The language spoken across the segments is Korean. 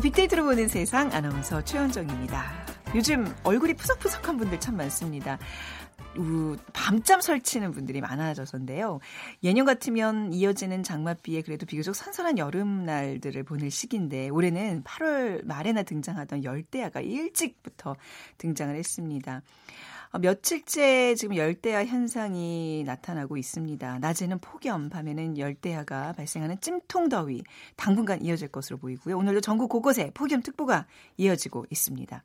빅데이터로 보는 세상 아나운서 최현정입니다. 요즘 얼굴이 푸석푸석한 분들 참 많습니다. 밤잠 설치는 분들이 많아져서인데요. 예년 같으면 이어지는 장맛비에 그래도 비교적 선선한 여름날들을 보낼 시기인데 올해는 8월 말에나 등장하던 열대야가 일찍부터 등장을 했습니다. 어, 며칠째 지금 열대야 현상이 나타나고 있습니다. 낮에는 폭염, 밤에는 열대야가 발생하는 찜통 더위 당분간 이어질 것으로 보이고요. 오늘도 전국 곳곳에 폭염특보가 이어지고 있습니다.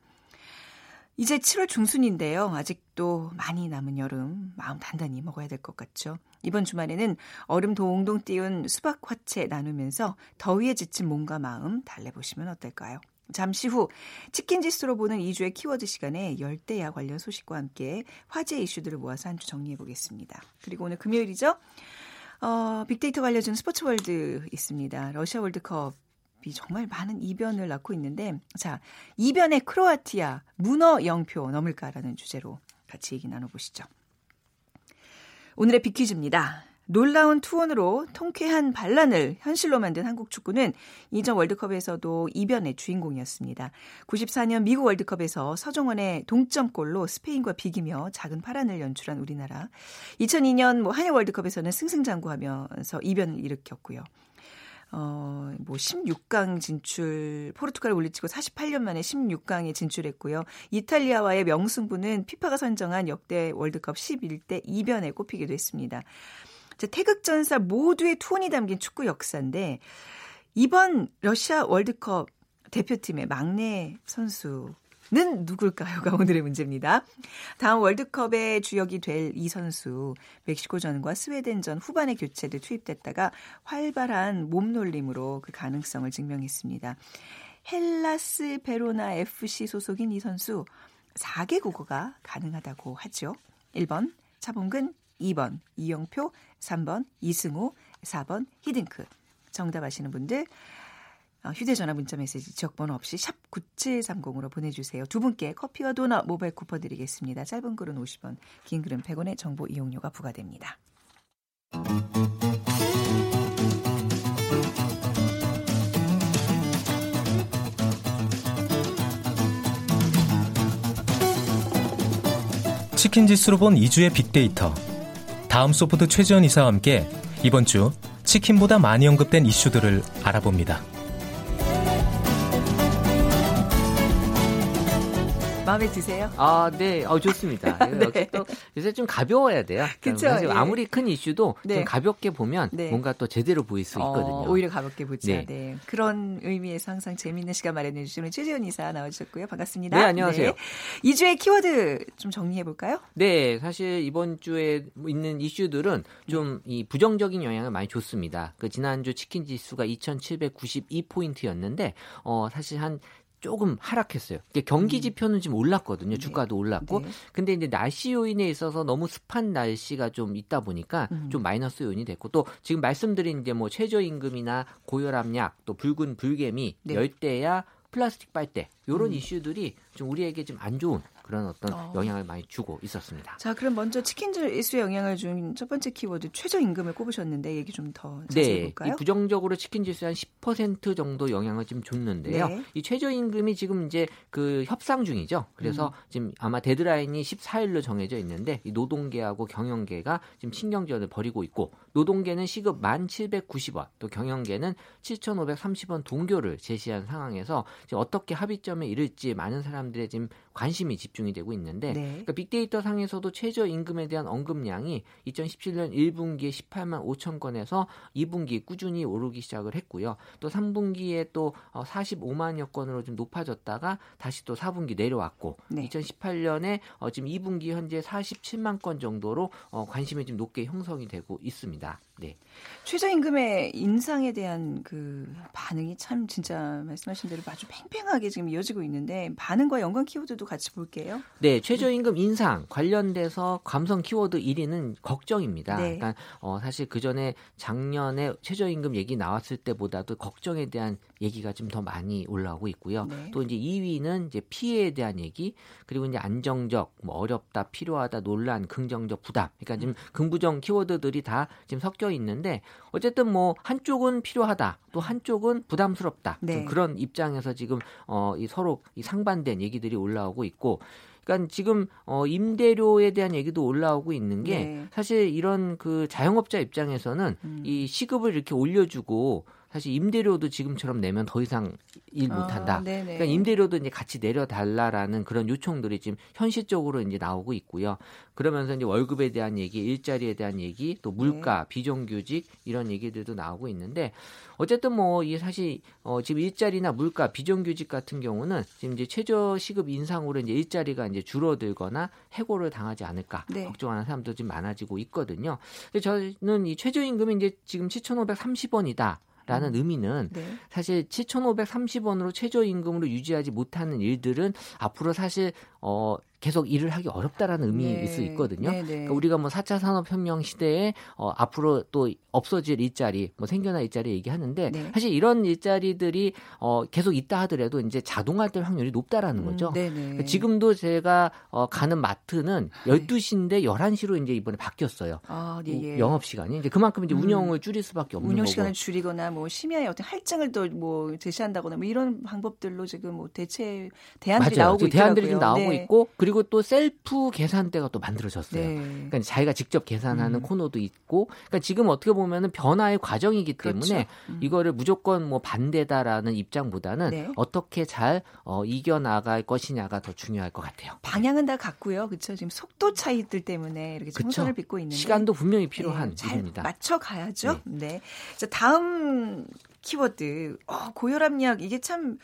이제 7월 중순인데요. 아직도 많이 남은 여름 마음 단단히 먹어야 될 것 같죠. 이번 주말에는 얼음 동동 띄운 수박 화채 나누면서 더위에 지친 몸과 마음 달래보시면 어떨까요? 잠시 후 치킨 지수로 보는 2주의 키워드 시간에 열대야 관련 소식과 함께 화제 이슈들을 모아서 한 주 정리해 보겠습니다. 그리고 오늘 금요일이죠. 어, 빅데이터 관련준 스포츠 월드 있습니다. 러시아 월드컵이 정말 많은 이변을 낳고 있는데 자 이변의 크로아티아 문어 영표 넘을까라는 주제로 같이 얘기 나눠보시죠. 오늘의 빅퀴즈입니다. 놀라운 투혼으로 통쾌한 반란을 현실로 만든 한국 축구는 이전 월드컵에서도 이변의 주인공이었습니다. 94년 미국 월드컵에서 서정원의 동점골로 스페인과 비기며 작은 파란을 연출한 우리나라. 2002년 뭐 한일 월드컵에서는 승승장구하면서 이변을 일으켰고요. 어, 뭐 16강 진출, 포르투갈을 물리치고 48년 만에 16강에 진출했고요. 이탈리아와의 명승부는 피파가 선정한 역대 월드컵 11대 이변에 꼽히기도 했습니다. 태극전사 모두의 투혼이 담긴 축구 역사인데 이번 러시아 월드컵 대표팀의 막내 선수 는 누굴까요가 오늘의 문제입니다. 다음 월드컵의 주역이 될 이 선수 멕시코전과 스웨덴전 후반에 교체돼 투입됐다가 활발한 몸놀림으로 그 가능성을 증명했습니다. 헬라스 베로나 FC 소속인 이 선수 4개 국어가 가능하다고 하죠. 1번 차범근, 2번 이영표, 3번 이승호, 4번 히딩크. 정답 아시는 분들 어, 휴대전화 문자 메시지 지역번호 없이 샵 9730으로 보내주세요. 두 분께 커피와 도넛 모바일 쿠폰 드리겠습니다. 짧은 글은 50원, 긴 글은 100원의 정보 이용료가 부과됩니다. 치킨 지수로 본 2주의 빅데이터. 다음 소프트 최지원 이사와 함께 이번 주 치킨보다 많이 언급된 이슈들을 알아봅니다. 마음에 드세요? 아, 네. 어, 좋습니다. 네. 또 요새 좀 가벼워야 돼요. 그렇죠. 예. 아무리 큰 이슈도 네. 좀 가볍게 보면 네. 뭔가 또 제대로 보일 수 어, 있거든요. 어, 오히려 가볍게 보자. 네. 네. 그런 의미에서 항상 재미있는 시간 마련해 주시는 최재현 이사 나와주셨고요. 반갑습니다. 네, 안녕하세요. 네. 2주의 키워드 좀 정리해 볼까요? 네, 사실 이번 주에 있는 이슈들은 좀 이 부정적인 영향을 많이 줬습니다. 그 지난주 치킨 지수가 2,792 포인트였는데 어 사실 한 조금 하락했어요. 경기 음. 지표는 지금 올랐거든요. 네. 주가도 올랐고. 네. 근데 이제 날씨 요인에 있어서 너무 습한 날씨가 좀 있다 보니까 음. 좀 마이너스 요인이 됐고 또 지금 말씀드린 이제 뭐 최저임금이나 고혈압약 또 붉은 불개미 네. 열대야 플라스틱 빨대 요런 음. 이슈들이 좀 우리에게 좀 안 좋은 그런 어떤 어. 영향을 많이 주고 있었습니다. 자, 그럼 먼저 치킨 지수에 영향을 준 첫 번째 키워드 최저임금을 꼽으셨는데 얘기 좀 더 자세히 네, 볼까요? 이 부정적으로 치킨 지수에 한 10% 정도 영향을 좀 줬는데요. 네. 이 최저임금이 지금 이제 그 협상 중이죠. 그래서 음. 지금 아마 데드라인이 14일로 정해져 있는데 이 노동계하고 경영계가 지금 신경전을 벌이고 있고 노동계는 시급 1,790원, 또 경영계는 7,530원 동교를 제시한 상황에서 어떻게 합의점에 이를지 많은 사람들의 지금 관심이 집중이 되고 있는데 네. 그러니까 빅데이터 상에서도 최저 임금에 대한 언급량이 2017년 1분기에 18만 5천 건에서 2분기 꾸준히 오르기 시작을 했고요. 또 3분기에 또 45만여 어, 건으로 좀 높아졌다가 다시 또 4분기 내려왔고 네. 2018년에 어, 지금 2분기 현재 47만 건 정도로 어, 관심이 좀 높게 형성이 되고 있습니다. 네. 최저임금의 인상에 대한 그 반응이 참 진짜 말씀하신 대로 아주 팽팽하게 지금 이어지고 있는데 반응과 연관 키워드도 같이 볼게요. 네, 최저임금 인상 관련돼서 감성 키워드 1위는 걱정입니다. 네. 그러니까 어, 사실 그 전에 작년에 최저임금 얘기 나왔을 때보다도 걱정에 대한 얘기가 좀 더 많이 올라오고 있고요. 네. 또 이제 2위는 이제 피해에 대한 얘기, 그리고 이제 안정적, 뭐 어렵다, 필요하다, 논란, 긍정적 부담. 그러니까 지금 음. 긍부정 키워드들이 다 지금 섞여 있는데 어쨌든 뭐 한쪽은 필요하다, 또 한쪽은 부담스럽다. 네. 그런 입장에서 지금 어, 이 서로 이 상반된 얘기들이 올라오고 있고 그러니까 지금 어 임대료에 대한 얘기도 올라오고 있는 게 네. 사실 이런 그 자영업자 입장에서는 음. 이 시급을 이렇게 올려주고 사실 임대료도 지금처럼 내면 더 이상 일 아, 못한다. 아, 그러니까 임대료도 이제 같이 내려달라라는 그런 요청들이 지금 현실적으로 이제 나오고 있고요. 그러면서 이제 월급에 대한 얘기, 일자리에 대한 얘기, 또 물가, 네. 비정규직 이런 얘기들도 나오고 있는데 어쨌든 뭐이 사실 어 지금 일자리나 물가, 비정규직 같은 경우는 지금 이제 최저 시급 인상으로 이제 일자리가 이제 줄어들거나 해고를 당하지 않을까 네. 걱정하는 사람도 좀 많아지고 있거든요. 근데 저는 이 최저임금이 이제 지금 7,530원이다. 라는 음. 의미는 네. 사실 7,530원으로 최저임금으로 유지하지 못하는 일들은 앞으로 사실 어 계속 일을 하기 어렵다라는 의미일 네. 수 있거든요. 네, 네. 그러니까 우리가 뭐 4차 산업혁명 시대에 어, 앞으로 또 없어질 일자리, 뭐 생겨날 일자리 얘기하는데 네. 사실 이런 일자리들이 어, 계속 있다 하더라도 이제 자동화될 확률이 높다라는 음, 거죠. 음, 그러니까 지금도 제가 어, 가는 마트는 12시인데 11시로 이제 이번에 바뀌었어요. 아, 예, 예. 영업 시간이 이제 그만큼 이제 음. 운영을 줄일 수밖에 없는 운영 시간을 줄이거나 뭐 심야에 어떤 할증을 또 뭐 제시한다거나 뭐 이런 방법들로 지금 뭐 대체 대안들이 맞아요. 나오고 있더라고요. 대안들이 나오고 네. 있고 그리고 그리고 또 셀프 계산대가 또 만들어졌어요. 네. 그러니까 자기가 직접 계산하는 음. 코너도 있고, 그러니까 지금 어떻게 보면은 변화의 과정이기 때문에 그렇죠. 음. 이거를 무조건 뭐 반대다라는 입장보다는 네. 어떻게 잘 어, 이겨나갈 것이냐가 더 중요할 것 같아요. 방향은 다 같고요, 그렇죠. 지금 속도 차이들 때문에 이렇게 정선을 빚고 있는데 시간도 분명히 필요한 네, 잘 일입니다. 맞춰 가야죠. 네. 네. 자 다음 키워드 어, 고혈압약 이게 참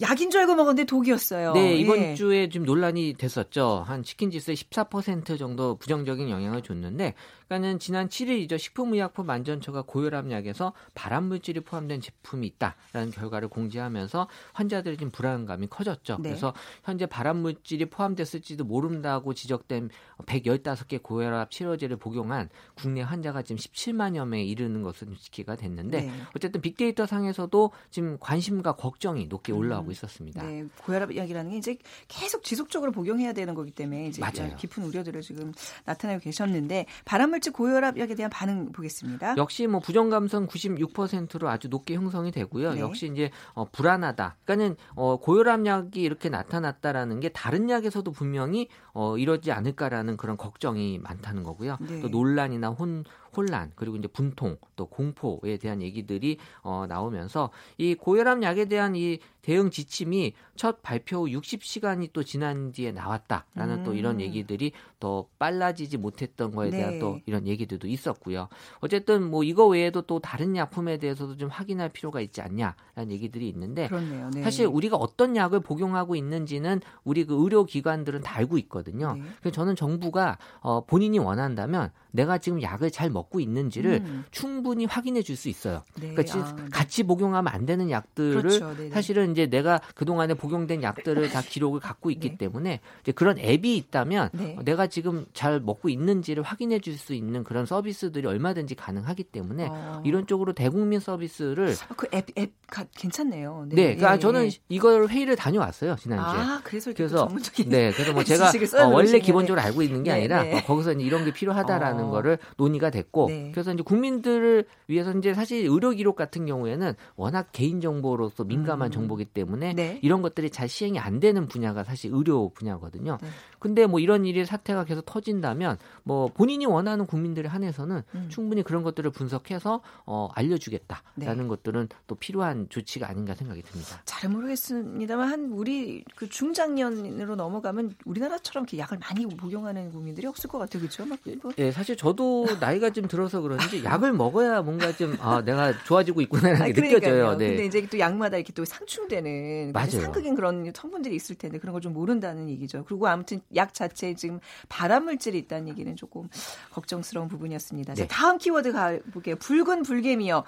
약인 줄 알고 먹었는데 독이었어요. 네, 이번 예. 주에 좀 논란이 됐었죠. 한 치킨 지수에 14% 정도 부정적인 영향을 줬는데 그러니까는 지난 7일이죠. 식품의약품 안전처가 고혈압 약에서 발암 물질이 포함된 제품이 있다라는 결과를 공지하면서 환자들의 좀 불안감이 커졌죠. 네. 그래서 현재 발암 물질이 포함됐을지도 모른다고 지적된 115개 고혈압 치료제를 복용한 국내 환자가 지금 17만여 명에 이르는 것으로 지키가 됐는데 네. 어쨌든 빅데이터 상에서도 지금 관심과 걱정이 높게 음. 올라오고 있었습니다. 네, 고혈압 약이라는 게 이제 계속 지속적으로 복용해야 되는 거기 때문에 이제 맞아요. 깊은 우려들을 지금 나타내고 계셨는데 발암 물질 고혈압약에 대한 반응 보겠습니다. 역시 뭐 부정 감성 96%로 아주 높게 형성이 되고요. 네. 역시 이제 어, 불안하다. 그러니까는 어, 고혈압약이 이렇게 나타났다라는 게 다른 약에서도 분명히 어, 이러지 않을까라는 그런 걱정이 많다는 거고요. 네. 또 논란이나 혼 혼란 그리고 이제 분통 또 공포에 대한 얘기들이 어, 나오면서 이 고혈압 약에 대한 이 대응 지침이 첫 발표 후 60시간이 또 지난 뒤에 나왔다라는 음. 또 이런 음. 얘기들이 더 빨라지지 못했던 거에 대한 네. 또 이런 얘기들도 있었고요. 어쨌든 뭐 이거 외에도 또 다른 약품에 대해서도 좀 확인할 필요가 있지 않냐라는 얘기들이 있는데 네. 사실 우리가 어떤 약을 복용하고 있는지는 우리 그 의료 기관들은 다 알고 있거든요. 네. 그래서 저는 정부가 어, 본인이 원한다면 내가 지금 약을 잘 먹고 있는지를 음. 충분히 확인해 줄 수 있어요. 네. 그러니까 아, 네. 같이 복용하면 안 되는 약들을 그렇죠. 네, 네. 사실은 이제 내가 그동안에 복용된 약들을 다 기록을 갖고 있기 네. 때문에 이제 그런 앱이 있다면 네. 내가 지금 잘 먹고 있는지를 확인해 줄 수 있는 그런 서비스들이 얼마든지 가능하기 때문에 어. 이런 쪽으로 대국민 서비스를 아, 그앱 앱 괜찮네요. 네, 네. 그러니까 예, 저는 예. 이걸 회의를 다녀왔어요 지난주에. 아, 그래서 그래서 네, 그래서 뭐 제가 어, 원래 기본적으로 알고 있는 게 아니라 어, 거기서 이런 게 필요하다라는 어. 거를 논의가 됐고 네. 그래서 이제 국민들을 위해서 이제 사실 의료 기록 같은 경우에는 워낙 개인 정보로서 민감한 음. 정보기 때문에 네. 이런 것들이 잘 시행이 안 되는 분야가 사실 의료 분야거든요. 네. 근데 뭐 이런 일이 사태가 계속 터진다면 뭐 본인이 원하는 국민들에 한해서는 음. 충분히 그런 것들을 분석해서 어, 알려주겠다라는 네. 것들은 또 필요한 조치가 아닌가 생각이 듭니다. 잘 모르겠습니다만 한 우리 그 중장년으로 넘어가면 우리나라처럼 이렇게 약을 많이 복용하는 국민들이 없을 것 같아요, 그렇죠? 막 뭐. 네, 사실 저도 나이가 좀 들어서 그런지 약을 먹어야 뭔가 좀 아, 내가 좋아지고 있구나라는 게 느껴져요. 네. 근데 이제 또 약마다 이렇게 또 상충되는 맞아요. 상극인 그런 성분들이 있을 텐데 그런 걸 좀 모른다는 얘기죠. 그리고 아무튼 약 자체에 지금 발암 물질이 있다는 얘기는 조금 걱정스러운 부분이었습니다. 네. 다음 키워드 가볼게요. 붉은 불개미요.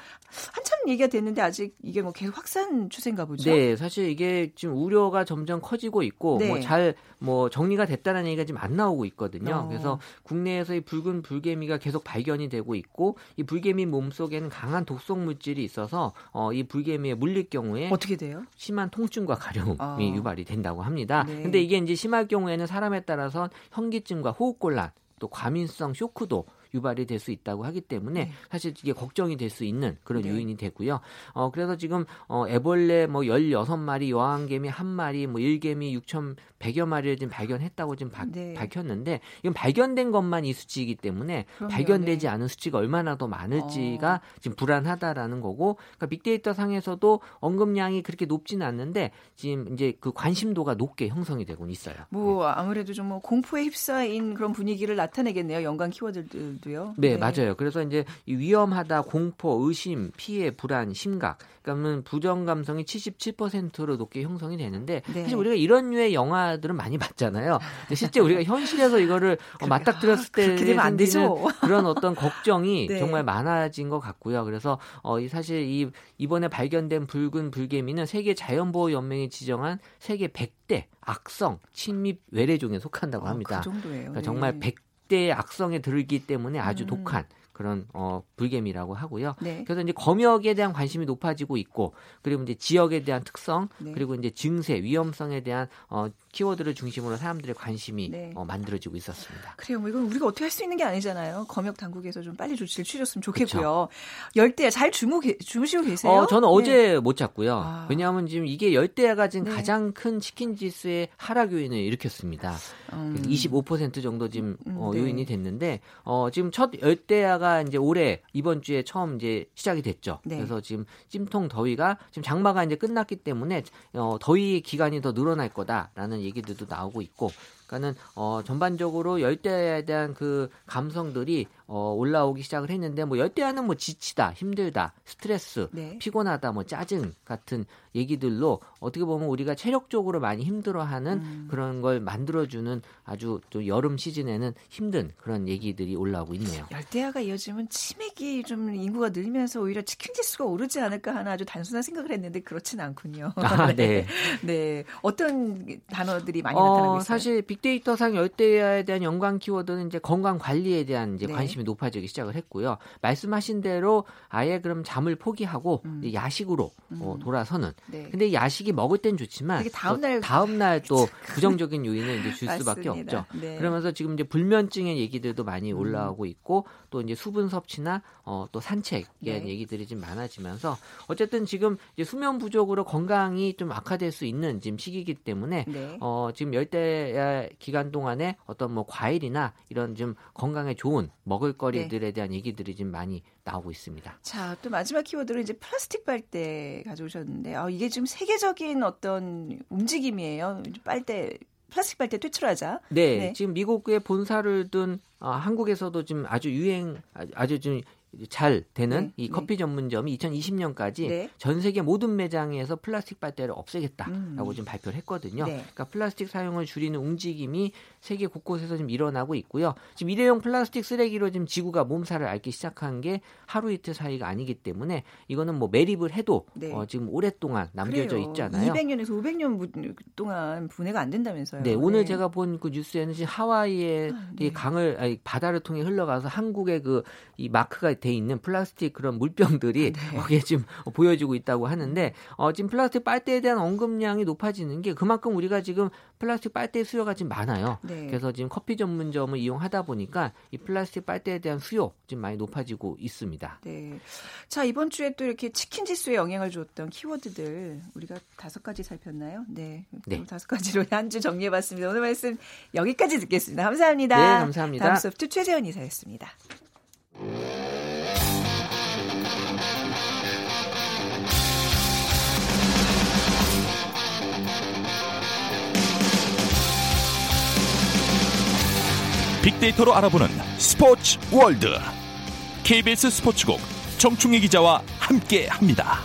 한참 얘기가 됐는데 아직 이게 뭐 계속 확산 추세인가 보죠. 네, 사실 이게 지금 우려가 점점 커지고 있고 네. 뭐잘뭐 뭐 정리가 됐다는 얘기가 지금 안 나오고 있거든요. 어. 그래서 국내에서 이 붉은 불개미가 계속 발견 이 되고 있고 이 불개미 몸 속에는 강한 독성 물질이 있어서 어, 이 불개미에 물릴 경우에 어떻게 돼요? 심한 통증과 가려움이 어. 유발이 된다고 합니다. 네. 근데 이게 이제 심할 경우에는 사람에 따라서 현기증과 호흡곤란 또 과민성 쇼크도 유발이 될 수 있다고 하기 때문에 네. 사실 이게 걱정이 될 수 있는 그런 네. 요인이 되고요. 어 그래서 지금 어 애벌레 뭐 16마리, 여왕개미 1마리, 뭐 일개미 6,100여 마리를 지금 발견했다고 지금 바, 네. 밝혔는데 이건 발견된 것만 이 수치이기 때문에 그럼요, 발견되지 네. 않은 수치가 얼마나 더 많을지가 어. 지금 불안하다라는 거고 그러니까 빅데이터 상에서도 언급량이 그렇게 높지는 않는데 지금 이제 그 관심도가 높게 형성이 되고 있어요. 뭐 네. 아무래도 좀 뭐 공포에 휩싸인 그런 분위기를 나타내겠네요. 연관 키워드들 있고요. 네, 네, 맞아요. 그래서 이제 위험하다, 공포, 의심, 피해, 불안, 심각. 그러면 부정 감성이 77%로 높게 형성이 되는데 네. 사실 우리가 이런 류의 영화들은 많이 봤잖아요. 실제 우리가 현실에서 이거를 어, 맞닥뜨렸을 때 생기는 그런 어떤 걱정이 네. 정말 많아진 것 같고요. 그래서 어, 사실 이 이번에 발견된 붉은 불개미는 세계 자연보호 연맹이 지정한 세계 100대 악성 침입 외래종에 속한다고 아, 합니다. 어, 그 정도예요. 그러니까 정말 100 100대의 악성에 들기 때문에 아주 음. 독한 그런 어 불개미라고 하고요. 네. 그래서 이제 검역에 대한 관심이 높아지고 있고 그리고 이제 지역에 대한 특성 네. 그리고 이제 증세 위험성에 대한 어 키워드를 중심으로 사람들의 관심이 네. 어, 만들어지고 있었습니다. 그래요. 뭐 이건 우리가 어떻게 할 수 있는 게 아니잖아요. 검역 당국에서 좀 빨리 조치를 취했으면 좋겠고요. 열대 잘 주무 주무시고 계세요? 어, 저는 어제 네. 못 잤고요. 아. 왜냐하면 지금 이게 열대야가 지금 네. 가장 큰 치킨 지수의 하락 요인을 일으켰습니다. 음. 25% 정도 지금 음, 어, 네. 요인이 됐는데 어, 지금 첫 열대야가 이제 올해 이번 주에 처음 이제 시작이 됐죠. 네. 그래서 지금 찜통 더위가 지금 장마가 이제 끝났기 때문에 어, 더위 기간이 더 늘어날 거다라는 얘기들도 나오고 있고 그러니까는 어 전반적으로 열대에 대한 그 감성들이 어 올라오기 시작을 했는데 뭐 열대야는 뭐 지치다, 힘들다, 스트레스, 네. 피곤하다, 뭐 짜증 같은 얘기들로 어떻게 보면 우리가 체력적으로 많이 힘들어하는 음. 그런 걸 만들어주는 아주 좀 여름 시즌에는 힘든 그런 얘기들이 올라오고 있네요. 열대야가 이어지면 치맥이 좀 인구가 늘면서 오히려 치킨 지수가 오르지 않을까 하는 아주 단순한 생각을 했는데 그렇진 않군요. 아, 네. 네. 어떤 단어들이 많이 어, 나타나고 있어요? 사실 빅데이터상 열대야에 대한 연관 키워드는 이제 건강 관리에 대한 이제 네. 관심이 높아지기 시작을 했고요. 말씀하신 대로 아예 그럼 잠을 포기하고 음. 야식으로 음. 어, 돌아서는. 네. 근데 야식이 먹을 땐 좋지만 다음 날 다음 날 또 부정적인 요인을 이제 줄 수밖에 없죠. 네. 그러면서 지금 이제 불면증의 얘기들도 많이 음. 올라오고 있고 또 이제 수분 섭취나 어, 또 산책에 대한 네. 얘기들이 좀 많아지면서 어쨌든 지금 이제 수면 부족으로 건강이 좀 악화될 수 있는 지금 시기이기 때문에 네. 어, 지금 열대 기간 동안에 어떤 뭐 과일이나 이런 좀 건강에 좋은 먹을거리들에 네. 대한 얘기들이 좀 많이 나오고 있습니다. 자, 또 마지막 키워드로 이제 플라스틱 빨대 가져오셨는데, 아, 이게 지금 세계적인 어떤 움직임이에요. 빨대 플라스틱 빨대 퇴출하자. 네, 네. 지금 미국의 본사를 둔 어, 한국에서도 지금 아주 유행 아주 좀 잘 되는 네, 이 네. 커피 네. 전문점이 2020년까지 네. 전 세계 모든 매장에서 플라스틱 빨대를 없애겠다라고 음. 지금 발표를 했거든요. 네. 그러니까 플라스틱 사용을 줄이는 움직임이 세계 곳곳에서 지금 일어나고 있고요. 지금 일회용 플라스틱 쓰레기로 지금 지구가 몸살을 앓기 시작한 게 하루 이틀 사이가 아니기 때문에 이거는 뭐 매립을 해도 네. 어, 지금 오랫동안 남겨져 그래요. 있잖아요. 200년에서 500년 동안 분해가 안 된다면서요. 네, 오늘 제가 본 그 뉴스에는 지금 하와이의 아, 강을 아니, 바다를 통해 흘러가서 한국의 그 이 마크가 돼 있는 플라스틱 그런 물병들이 네. 거기에 지금 보여지고 있다고 하는데 어, 지금 플라스틱 빨대에 대한 언급량이 높아지는 게 그만큼 우리가 지금 플라스틱 빨대 수요가 지금 많아요. 네. 그래서 지금 커피 전문점을 이용하다 보니까 이 플라스틱 빨대에 대한 수요 지금 많이 높아지고 있습니다. 네. 자 이번 주에 또 이렇게 치킨 지수에 영향을 줬던 키워드들 우리가 다섯 가지 살폈나요? 네. 네. 다섯 가지로 한 주 정리해 봤습니다. 오늘 말씀 여기까지 듣겠습니다. 감사합니다. 네, 감사합니다. 다음 소프트 최재원 이사였습니다. 빅데이터로 알아보는 스포츠 월드 KBS 스포츠국 정충희 기자와 함께합니다.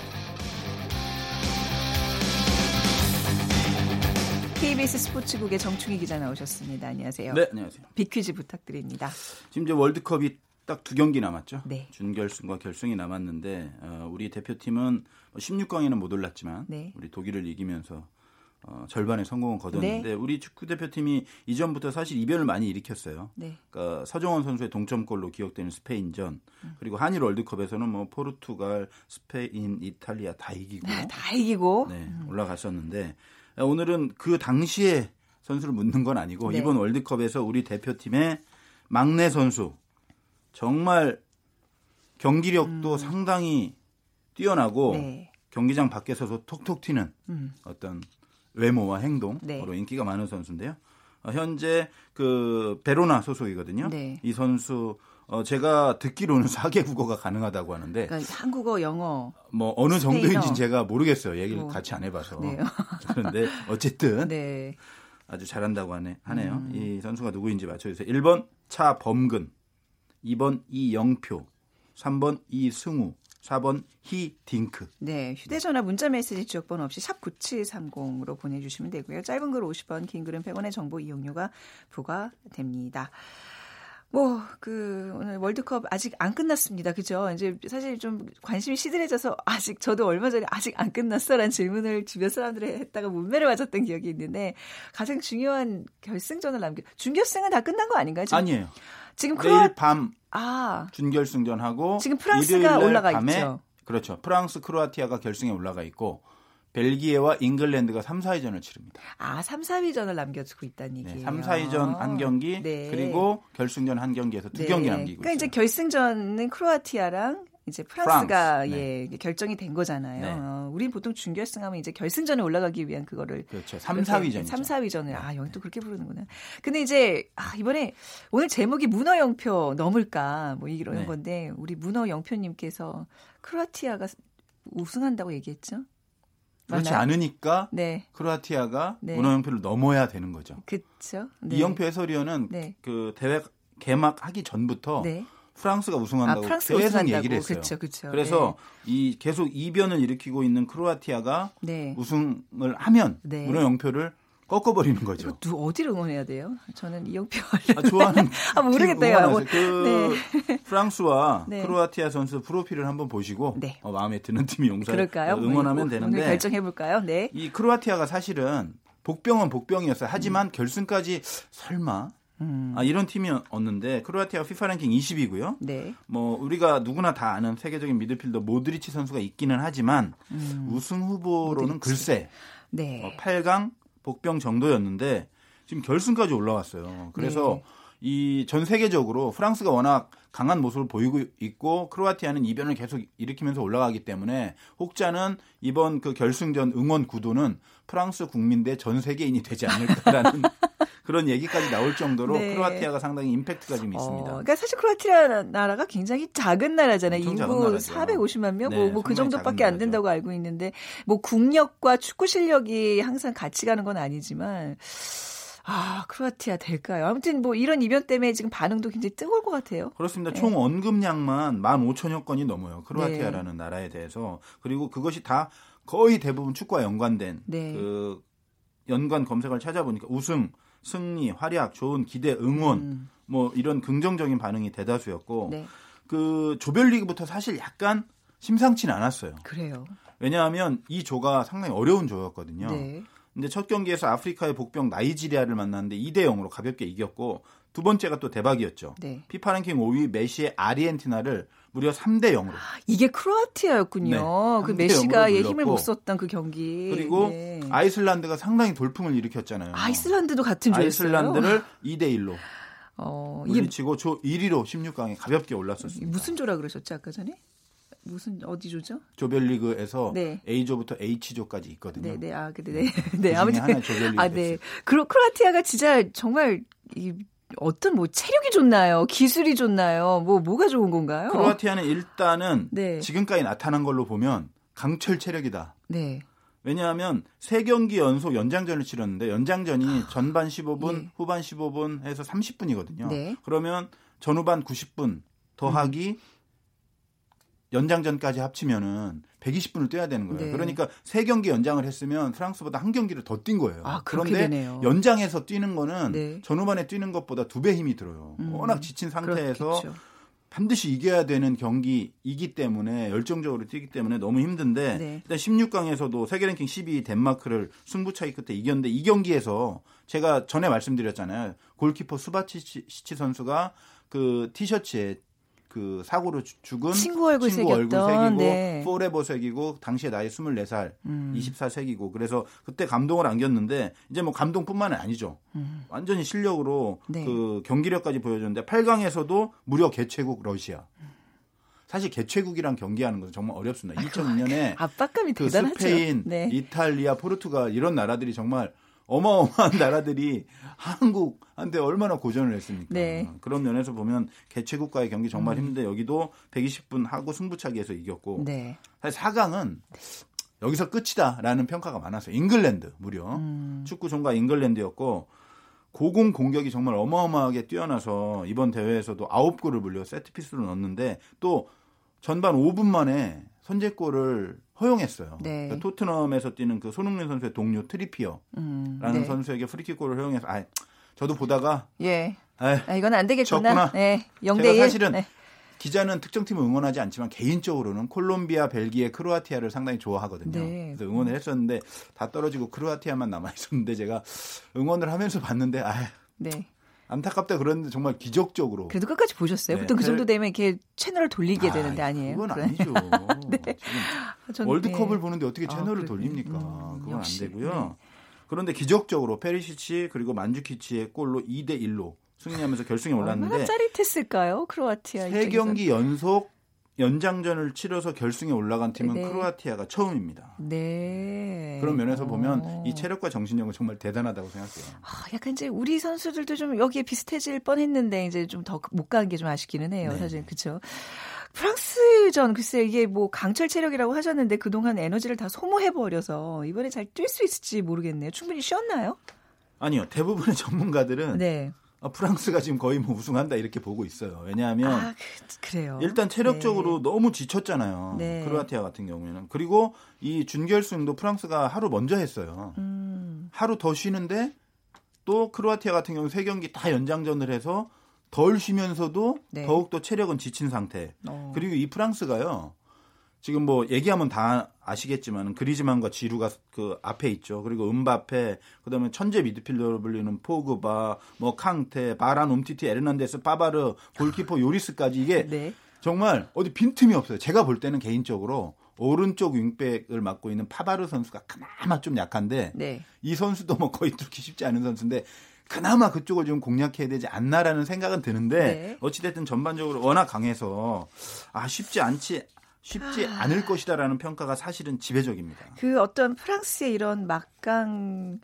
KBS 스포츠국의 정충희 기자 나오셨습니다. 안녕하세요. 네, 안녕하세요. 빅퀴즈 부탁드립니다. 지금 이제 월드컵이 딱 두 경기 남았죠. 네. 준결승과 결승이 남았는데 어, 우리 대표팀은 16강에는 뭐못 올랐지만 네. 우리 독일을 이기면서 어, 절반의 성공을 거뒀는데 네. 우리 축구 대표팀이 이전부터 사실 이변을 많이 일으켰어요. 네. 그러니까 서정원 선수의 동점골로 기억되는 스페인전 음. 그리고 한일 월드컵에서는 뭐 포르투갈, 스페인, 이탈리아 다 이기고 다 이기고 네, 올라갔었는데 오늘은 그 당시에 선수를 묻는 건 아니고 네. 이번 월드컵에서 우리 대표팀의 막내 선수 정말 경기력도 상당히 뛰어나고 음. 네. 경기장 밖에서도 톡톡 튀는 음. 어떤 외모와 행동으로 네. 인기가 많은 선수인데요. 어, 현재 그 베로나 소속이거든요. 네. 이 선수 어, 제가 듣기로는 4개 국어가 가능하다고 하는데 그러니까 한국어, 영어. 뭐 어느 스페인어. 정도인지 제가 모르겠어요. 얘기를 뭐. 같이 안 해봐서. 네. 그런데 어쨌든 네. 아주 잘한다고 하네, 하네요. 음. 이 선수가 누구인지 맞춰주세요. 1번 차범근, 2번 이영표, 3번 이승우, 4번 히딩크. 네, 휴대전화 문자메시지 지역번호 없이 샵 9730으로 보내주시면 되고요. 짧은 글 50원, 긴 글은 100원의 정보 이용료가 부과됩니다. 뭐, 그, 오늘 월드컵 아직 안 끝났습니다. 그죠? 이제 사실 좀 관심이 시들해져서 아직, 저도 얼마 전에 아직 안 끝났어? 라는 질문을 주변 사람들이 했다가 문매를 맞았던 기억이 있는데 가장 중요한 결승전을 남겨, 준결승은 다 끝난 거 아닌가요? 지금, 아니에요. 지금 크로아, 내일 밤 아, 준결승전하고 지금 프랑스가 올라가 밤에 있죠. 그렇죠. 프랑스, 크로아티아가 결승에 올라가 있고 벨기에와 잉글랜드가 3, 4위전을 치릅니다. 아, 3, 4위전을 남겨두고 있다는 네, 얘기예요. 3, 4위전 한 경기 네. 그리고 결승전 한 경기에서 두 네. 경기 남기고 그러니까 있어요. 이제 결승전은 크로아티아랑 이제 프랑스가 프랑스, 예 결정이 된 거잖아요. 네. 어, 우린 보통 준결승하면 이제 결승전에 올라가기 위한 그거를 그렇죠. 3, 4위전이죠. 3, 4위전을 아 여기 또 그렇게 부르는구나. 근데 이제 아 이번에 오늘 제목이 문어 영표 넘을까 뭐 이런 네. 건데 우리 문어 영표님께서 크로아티아가 우승한다고 얘기했죠. 그렇지 맞나요? 않으니까 네, 크로아티아가 네. 문어 영표를 넘어야 되는 거죠. 그렇죠. 네. 이영표 해설위원은 네. 그 대회 개막하기 전부터 네. 프랑스가 아 우승한다고 프랑스 계속 우승한다고 얘기를 했어요. 그렇죠, 그렇죠. 그래서 이 계속 이변을 일으키고 있는 크로아티아가 네. 우승을 하면 네. 문어영표를 꺾어버리는 거죠. 누 어디를 응원해야 돼요? 저는 이영표 아, 좋아하는 아. 뭐, 그 프랑스와 네. 크로아티아 선수 프로필을 한번 보시고 네. 어, 마음에 드는 팀이 용서 그럴까요? 응원하면 뭐, 되는데 오늘 결정해 볼까요? 네. 이 크로아티아가 사실은 복병은 복병이었어요. 하지만 결승까지 설마 음. 아, 이런 팀이었는데 크로아티아가 FIFA 랭킹 20이고요. 네. 뭐 우리가 누구나 다 아는 세계적인 미드필더 모드리치 선수가 있기는 하지만 음. 우승 후보로는 모드리치. 글쎄 네. 어, 8강 복병 정도였는데 지금 결승까지 올라왔어요. 그래서 네. 이전 세계적으로 프랑스가 워낙 강한 모습을 보이고 있고 크로아티아는 이변을 계속 일으키면서 올라가기 때문에 혹자는 이번 그 결승전 응원 구도는 프랑스 국민 대 전 세계인이 되지 않을까라는 그런 얘기까지 나올 정도로 네. 크로아티아가 상당히 임팩트가 좀 어, 있습니다. 그러니까 사실 크로아티아 나라가 굉장히 작은 나라잖아요. 인구 나라죠. 450만 명, 네, 뭐, 뭐그 정도밖에 안 된다고 알고 있는데, 뭐 국력과 축구 실력이 항상 같이 가는 건 아니지만, 아 크로아티아 될까요? 아무튼 뭐 이런 이변 때문에 지금 반응도 굉장히 뜨거울 것 같아요. 그렇습니다. 네. 총 언급량만 15,000여 건이 넘어요. 크로아티아라는 나라에 대해서. 그리고 그것이 다 거의 대부분 축구와 연관된 네. 그 연관 검색을 찾아보니까 우승, 승리, 활약, 좋은 기대, 응원 음, 뭐 이런 긍정적인 반응이 대다수였고 네, 그 조별리그부터 사실 약간 심상치는 않았어요. 그래요. 왜냐하면 이 조가 상당히 어려운 조였거든요. 네. 근데 첫 경기에서 아프리카의 복병 나이지리아를 만났는데 2대 0으로 가볍게 이겼고 두 번째가 또 대박이었죠. 네. 피파 랭킹 5위 메시의 아르헨티나를 무려 3대 0으로. 이게 크로아티아였군요. 네, 그 메시가 예. 힘을 못 썼던 그 경기. 그리고 네. 아이슬란드가 상당히 돌풍을 일으켰잖아요. 아이슬란드도 같은 조였어요. 아이슬란드를 2대 1로 어, 물리치고 조 1위로 16강에 가볍게 올랐었습니다. 무슨 조라 그러셨죠 아까 전에? 무슨 어디 조죠? 조별리그에서 네. A조부터 H조까지 있거든요. 네, 네, 아, 근데 네, 네, 그 중에 아무튼 하나의 조별리그 아, 네, 크로 크로아티아가 진짜 정말 이 어떤 뭐 체력이 좋나요? 기술이 좋나요? 뭐 뭐가 좋은 건가요? 크로아티아는 일단은 네. 지금까지 나타난 걸로 보면 강철 체력이다. 네, 왜냐하면 세 경기 연속 연장전을 치렀는데 연장전이 전반 15분, 예. 후반 15분 해서 30분이거든요. 네. 그러면 전후반 90분 더하기 연장전까지 합치면은 120분을 뛰어야 되는 거예요. 네. 그러니까 세 경기 연장을 했으면 프랑스보다 한 경기를 더 뛴 거예요. 아, 그런데 되네요. 연장해서 뛰는 거는 네. 전후반에 뛰는 것보다 두 배 힘이 들어요. 음, 워낙 지친 상태에서 그렇겠죠. 반드시 이겨야 되는 경기이기 때문에 열정적으로 뛰기 때문에 너무 힘든데 네. 일단 16강에서도 세계 랭킹 12위 덴마크를 승부차기 끝에 이겼는데 이 경기에서 제가 전에 말씀드렸잖아요. 골키퍼 수바시치 선수가 그 티셔츠에 그 사고로 죽- 죽은 친구 얼굴 친구 얼굴 새겼던, 새기고 네. Forever 새기고 당시에 나이 24살, 음. 24 새기고 그래서 그때 감동을 안겼는데 이제 뭐 감동뿐만은 아니죠. 완전히 실력으로 음. 네. 그 경기력까지 보여줬는데 8강에서도 무려 개최국 러시아. 사실 개최국이랑 경기하는 것은 정말 어렵습니다. 2002년에 압박감이 그 대단하죠. 스페인, 네. 이탈리아, 포르투갈 이런 나라들이 정말 어마어마한 나라들이 한국한테 얼마나 고전을 했습니까? 네. 그런 면에서 보면 개최국과의 경기 정말 힘든데 여기도 120분 하고 승부차기에서 이겼고 네. 사실 4강은 여기서 끝이다라는 평가가 많았어요. 잉글랜드 무려 음. 축구 종가 잉글랜드였고 고공 공격이 정말 어마어마하게 뛰어나서 이번 대회에서도 9골을 무려 세트피스로 넣었는데 또 전반 5분 만에 선제골을 허용했어요. 네. 그러니까 토트넘에서 뛰는 그 손흥민 선수의 동료 트리피어라는 음, 네. 선수에게 프리킥골을 허용해서 아 저도 보다가 예. 아, 아, 이건 안 되겠구나. 네. 0대 제가 1. 사실은 네. 기자는 특정 팀을 응원하지 않지만 개인적으로는 콜롬비아, 벨기에, 크로아티아를 상당히 좋아하거든요. 네. 그래서 응원을 했었는데 다 떨어지고 크로아티아만 남아 있었는데 제가 응원을 하면서 봤는데 아 네. 안타깝다 그랬는데 정말 기적적으로 그래도 끝까지 보셨어요. 네. 보통 그 정도 그- 되면 이렇게 채널을 돌리게 아, 되는데 아니에요. 그건. 아니죠. 지금 전- 월드컵을 네. 보는데 어떻게 아, 채널을 그래. 돌립니까? 음, 그건 역시. 안 되고요. 네. 그런데 기적적으로 페리시치 그리고 만주키치의 골로 2대 1로 승리하면서 결승에 얼마나 올랐는데 짜릿했을까요, 크로아티아 세. 경기 연속 연장전을 치러서 결승에 올라간 팀은 네. 크로아티아가 처음입니다. 네. 그런 면에서 보면 어. 이 체력과 정신력은 정말 대단하다고 생각해요. 아, 약간 이제 우리 선수들도 좀 여기에 비슷해질 뻔했는데 이제 좀 더 못 간 게 좀 아쉽기는 해요. 네. 사실 그렇죠. 프랑스전 글쎄 이게 뭐 강철 체력이라고 하셨는데 그동안 에너지를 다 소모해 버려서 이번에 잘 뛸 수 있을지 모르겠네요. 충분히 쉬었나요? 아니요, 대부분의 전문가들은 네. 아, 프랑스가 지금 거의 뭐 우승한다 이렇게 보고 있어요. 왜냐하면 아, 그, 래요 일단 체력적으로 너무 지쳤잖아요. 네. 크로아티아 같은 경우에는. 그리고 이 준결승도 프랑스가 하루 먼저 했어요. 음. 하루 더 쉬는데 또 크로아티아 같은 경우 세 경기 다 연장전을 해서 덜 쉬면서도 네. 더욱 더 체력은 지친 상태. 어. 그리고 이 프랑스가요. 지금 뭐 얘기하면 다 아시겠지만 그리즈만과 지루가 그 앞에 있죠. 그리고 음바페, 그다음에 천재 미드필더로 불리는 포그바, 뭐 캉테, 바란 움티티, 에르난데스, 파바르, 골키퍼 요리스까지 이게 네. 정말 어디 빈틈이 없어요. 제가 볼 때는 개인적으로 오른쪽 윙백을 맡고 있는 파바르 선수가 그나마 좀 약한데 네. 이 선수도 뭐 거의 뚫기 쉽지 않은 선수인데 그나마 그쪽을 좀 공략해야 되지 않나라는 생각은 드는데 네. 어찌됐든 전반적으로 워낙 강해서 아 쉽지 않지 쉽지 아. 않을 것이다라는 평가가 사실은 지배적입니다. 그 어떤 프랑스의 이런 막강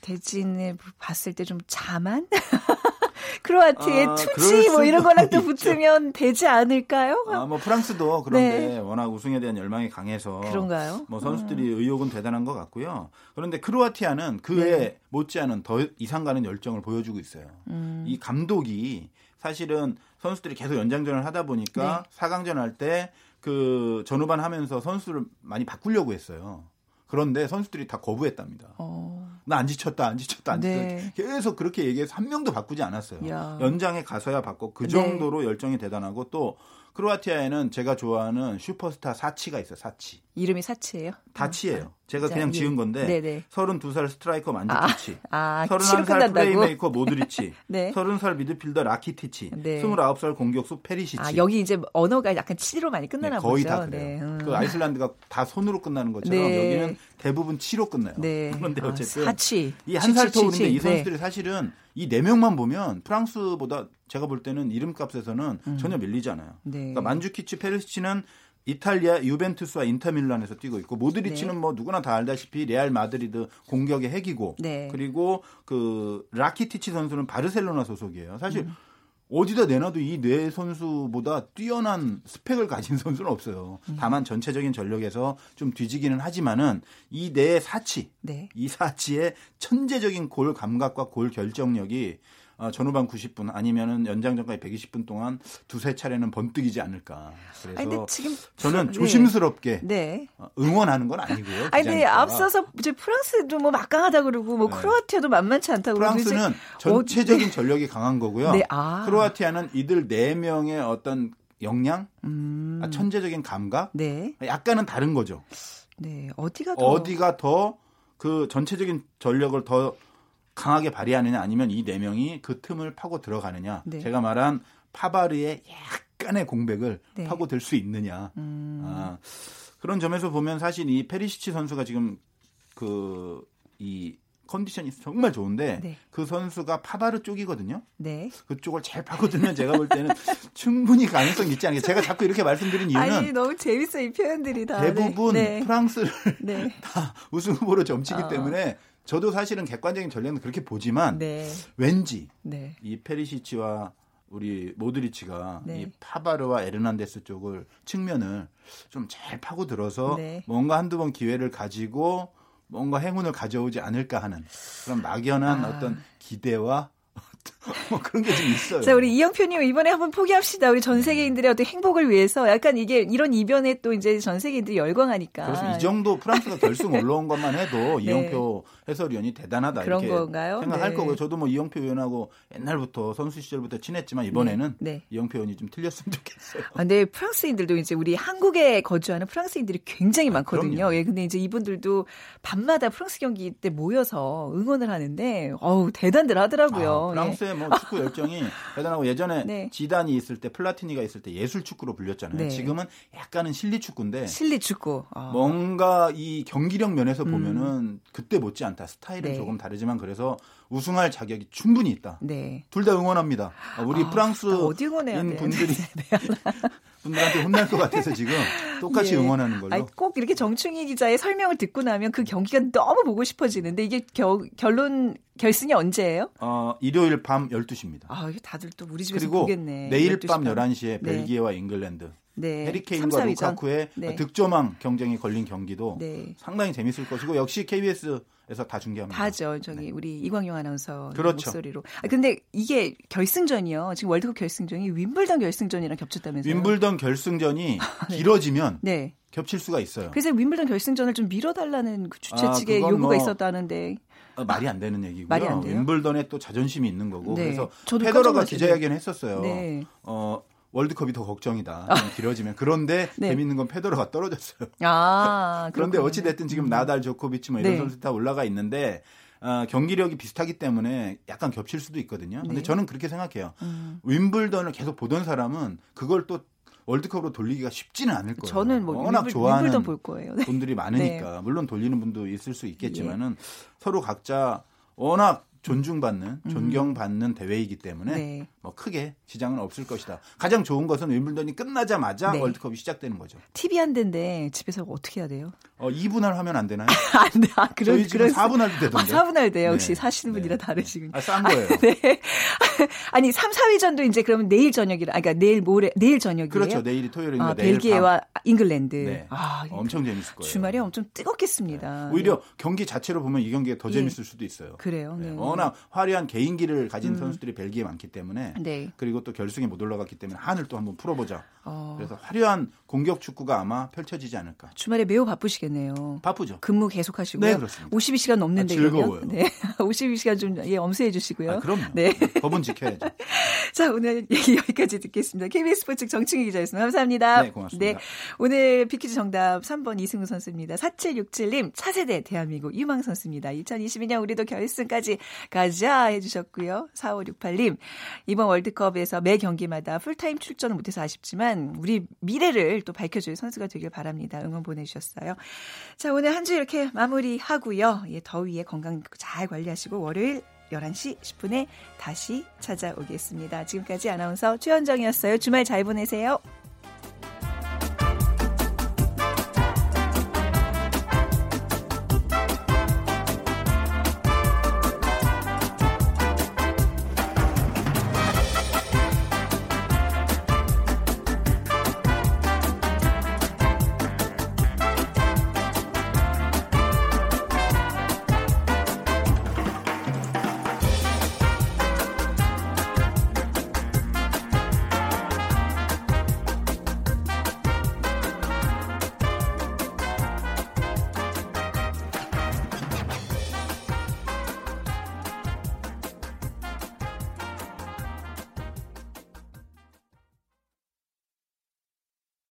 대진을 봤을 때 좀 자만? 크로아티아의 아, 투지 뭐 이런 거랑 또. 붙으면 되지 않을까요? 아 뭐 프랑스도 그런데 네. 워낙 우승에 대한 열망이 강해서 그런가요? 뭐 선수들이 의욕은 대단한 것 같고요. 그런데 크로아티아는 그에 네. 못지않은 더 이상 가는 열정을 보여주고 있어요. 음. 이 감독이 사실은 선수들이 계속 연장전을 하다 보니까 네. 4강전 할 때 그 전후반 하면서 선수를 많이 바꾸려고 했어요. 그런데 선수들이 다 거부했답니다. 어. 나안 지쳤다, 안 지쳤다, 안 지쳤다. 네. 계속 그렇게 얘기해서 한 명도 바꾸지 않았어요. 야. 연장에 가서야 바꿨고 그 네. 정도로 열정이 대단하고 또 크로아티아에는 제가 좋아하는 슈퍼스타 사치가 있어요. 사치. 이름이 사치예요? 다치예요. 제가 자, 그냥 예. 지은 건데 네네. 32살 스트라이커 만주키치, 아, 치로 31살 끝난다고? 플레이메이커 모드리치, 네. 30살 미드필더 라키티치, 네. 29살 공격수 페리시치. 아, 여기 이제 언어가 약간 치로 많이 네, 끝나나 거의 보죠. 다 그래요. 네. 음. 그 아이슬란드가 다 손으로 끝나는 것처럼 네. 여기는 대부분 치로 끝나요. 네. 그런데 아, 어쨌든 사치. 이 한 살 터울인데. 이 네. 선수들이 사실은 이 네 명만 보면 프랑스보다 제가 볼 때는 이름값에서는 전혀 밀리지 않아요. 네. 그러니까 만주키치, 페리시치는 이탈리아 유벤투스와 인터밀란에서 뛰고 있고 모드리치는 네. 뭐 누구나 다 알다시피 레알 마드리드 공격의 핵이고 네. 그리고 그 라키티치 선수는 바르셀로나 소속이에요. 사실 음. 어디다 내놔도 이 네 선수보다 뛰어난 스펙을 가진 선수는 없어요. 음. 다만 전체적인 전력에서 좀 뒤지기는 하지만은 이 네 사치 네. 이 사치의 천재적인 골 감각과 골 결정력이 어, 전후반 90분 아니면은 연장전까지 120분 동안 두세 차례는 번뜩이지 않을까. 그래서 아니, 지금 저는 네. 조심스럽게 네. 어, 응원하는 건 아니고요. 아니, 근데. 앞서서 이제 프랑스도 뭐 막강하다 그러고 뭐 네. 크로아티아도 만만치 않다고 프랑스는 전체적인 전력이 강한 거고요. 네, 아. 크로아티아는 이들 네 명의 어떤 역량, 음. 아, 천재적인 감각, 네. 약간은 다른 거죠. 네. 어디가 더 어디가 더 그 전체적인 전력을 더 강하게 발휘하느냐 아니면 이 네 명이 그 틈을 파고 들어가느냐. 네. 제가 말한 파바르의 약간의 공백을 네. 파고 들 수 있느냐. 음. 아, 그런 점에서 보면 사실 이 페리시치 선수가 지금 그 이 컨디션이 정말 좋은데 네. 그 선수가 파바르 쪽이거든요. 네. 그쪽을 잘 파고들면 제가 볼 때는 충분히 가능성 이 있지 않겠어요. 제가 자꾸 이렇게 말씀드린 이유는 아니 너무 재밌어 이 표현들이 다. 대부분 네. 프랑스를 네. 다 우승 후보로 점치기 어. 때문에 저도 사실은 객관적인 전략은 그렇게 보지만 네. 왠지 네. 이 페리시치와 우리 모드리치가 네. 이 파바르와 에르난데스 쪽을 측면을 좀 잘 파고 들어서 네. 뭔가 한두 번 기회를 가지고 뭔가 행운을 가져오지 않을까 하는 그런 막연한 아. 어떤 기대와 뭐 그런 게 좀 있어요. 자, 우리 이영표님 이번에 한번 포기합시다. 우리 전 세계인들의 어떤 행복을 위해서 약간 이게 이런 이변에 또 이제 전 세계인들이 열광하니까. 그래서 이 정도 프랑스가 결승 올라온 것만 해도 네. 이영표 해설위원이 대단하다 그런 이렇게 건가요? 생각할 네. 거고요. 저도 뭐 이영표 위원하고 옛날부터 선수 시절부터 친했지만 이번에는 네. 네. 이영표 위원이 좀 틀렸으면 좋겠어요. 아, 근데 프랑스인들도 이제 우리 한국에 거주하는 프랑스인들이 굉장히 많거든요. 그럼요. 예, 근데 이제 이분들도 밤마다 프랑스 경기 때 모여서 응원을 하는데, 어우, 대단들 하더라고요. 아, 프랑스의 뭐 축구 열정이 대단하고 예전에 네. 지단이 있을 때 플라티니가 있을 때 예술 축구로 불렸잖아요. 네. 지금은 약간은 실리 축구인데 예. 실리 축구. 아. 뭔가 이 경기력 면에서 보면은 그때 못지 않 다. 스타일은 음. 네. 조금 다르지만 그래서 우승할 자격이 충분히 있다. 네. 둘 다 응원합니다. 아, 우리 아, 프랑스 나 어디 응원해야 돼? 분들이 분들한테 혼날 것 같아서 지금 똑같이 예. 응원하는 걸로. 아니, 꼭 이렇게 정충희 기자의 설명을 듣고 나면 그 경기가 너무 보고 싶어지는데 이게 겨, 결론 결승이 언제예요? 어, 일요일 밤 12시입니다. 아, 이게 다들 또 우리 집에서 그리고 보겠네. 내일 12시 밤 밤. 11시에 네. 벨기에와 잉글랜드. 네. 해리케인과 3, 4위전. 루카쿠의 네. 득점왕 경쟁이 걸린 경기도 네. 상당히 재밌을 것이고 역시 KBS 에서 다 중계합니다. 다죠. 저기 우리 이광용 아나운서 네. 그렇죠. 목소리로. 아 근데 이게 결승전이요. 지금 월드컵 결승전이 윈블던 결승전이랑 겹쳤다면서요? 윈블던 결승전이 길어지면 네. 겹칠 수가 있어요. 그래서 윈블던 결승전을 좀 미뤄달라는 그 주최 아, 측의 요구가 뭐 있었다는데. 어, 말이 안 되는 얘기고요. 말이 안 돼요? 윈블던에 또 자존심이 있는 거고 네. 그래서 페더러가 기자회견 했었어요. 네. 어, 월드컵이 더 걱정이다. 좀 길어지면 그런데 네. 재밌는 건 페더러가 떨어졌어요. 아, 그런데. 어찌 됐든 지금 나달 조코비치 뭐 이런 네. 선수 다 올라가 있는데 어, 경기력이 비슷하기 때문에 약간 겹칠 수도 있거든요. 근데 네. 저는 그렇게 생각해요. 음. 윈블던을 계속 보던 사람은 그걸 또 월드컵으로 돌리기가 쉽지는 않을 거예요. 저는 뭐 워낙 윈블, 좋아하는 볼 거예요. 네. 분들이 많으니까 물론 돌리는 분도 있을 수 있겠지만은 서로 각자 워낙 존중받는 존경받는 대회이기 때문에 음. 네. 뭐 크게 지장은 없을 것이다. 가장 좋은 것은 윈블던이 끝나자마자 네. 월드컵이 시작되는 거죠. TV 한 대인데 집에서 어떻게 해야 돼요? 어, 2분할 하면 안 되나요? 안 돼. 아, 그런 저희 지금 그런 4분할도 아, 되던데. 4분할 돼요. 네. 역시 사시는 네. 분이라 다르시군요. 아, 싼 거예요. 네. 아니, 3, 4위전도 이제 그러면 내일 저녁이라, 아, 그러니까 내일 모레, 내일 저녁이에요. 그렇죠. 내일이 토요일이니까 아, 내일 벨기에와 잉글랜드. 밤. 네. 아, 엄청 재밌을 거예요. 주말에 엄청 뜨겁겠습니다. 오히려 경기 자체로 보면 이 경기가 더 예. 재밌을 수도 있어요. 그래요. 네. 네, 워낙 화려한 개인기를 가진 선수들이 벨기에 많기 때문에 네. 그리고 또 결승에 못 올라갔기 때문에 한을 또 한번 풀어보자. 어, 그래서 화려한 공격 축구가 아마 펼쳐지지 않을까. 주말에 매우 바쁘시겠네요. 바쁘죠. 근무 계속 하시고요. 네, 그렇습니다. 52시간 넘는데 아, 즐거워요. 네. 52시간 좀 예, 엄수해 주시고요. 아, 그럼요. 네. 법은 지켜야죠. 자, 오늘 얘기 여기까지 듣겠습니다. KBS 스포츠 정충희 기자였습니다. 감사합니다. 네, 고맙습니다. 네, 오늘 빅퀴즈 정답 3번 이승우 선수입니다. 4767님, 차세대 대한민국 유망 선수입니다. 2022년 우리도 결승까지 가자 해 주셨고요. 4568님, 이번 월드컵에서 매 경기마다 풀타임 출전을 못해서 아쉽지만 우리 미래를 또 밝혀줄 선수가 되길 바랍니다. 응원 보내주셨어요. 자, 오늘 한 주 이렇게 마무리하고요. 예, 더위에 건강 잘 관리하시고 월요일 11시 10분에 다시 찾아오겠습니다. 지금까지 아나운서 최현정이었어요. 주말 잘 보내세요.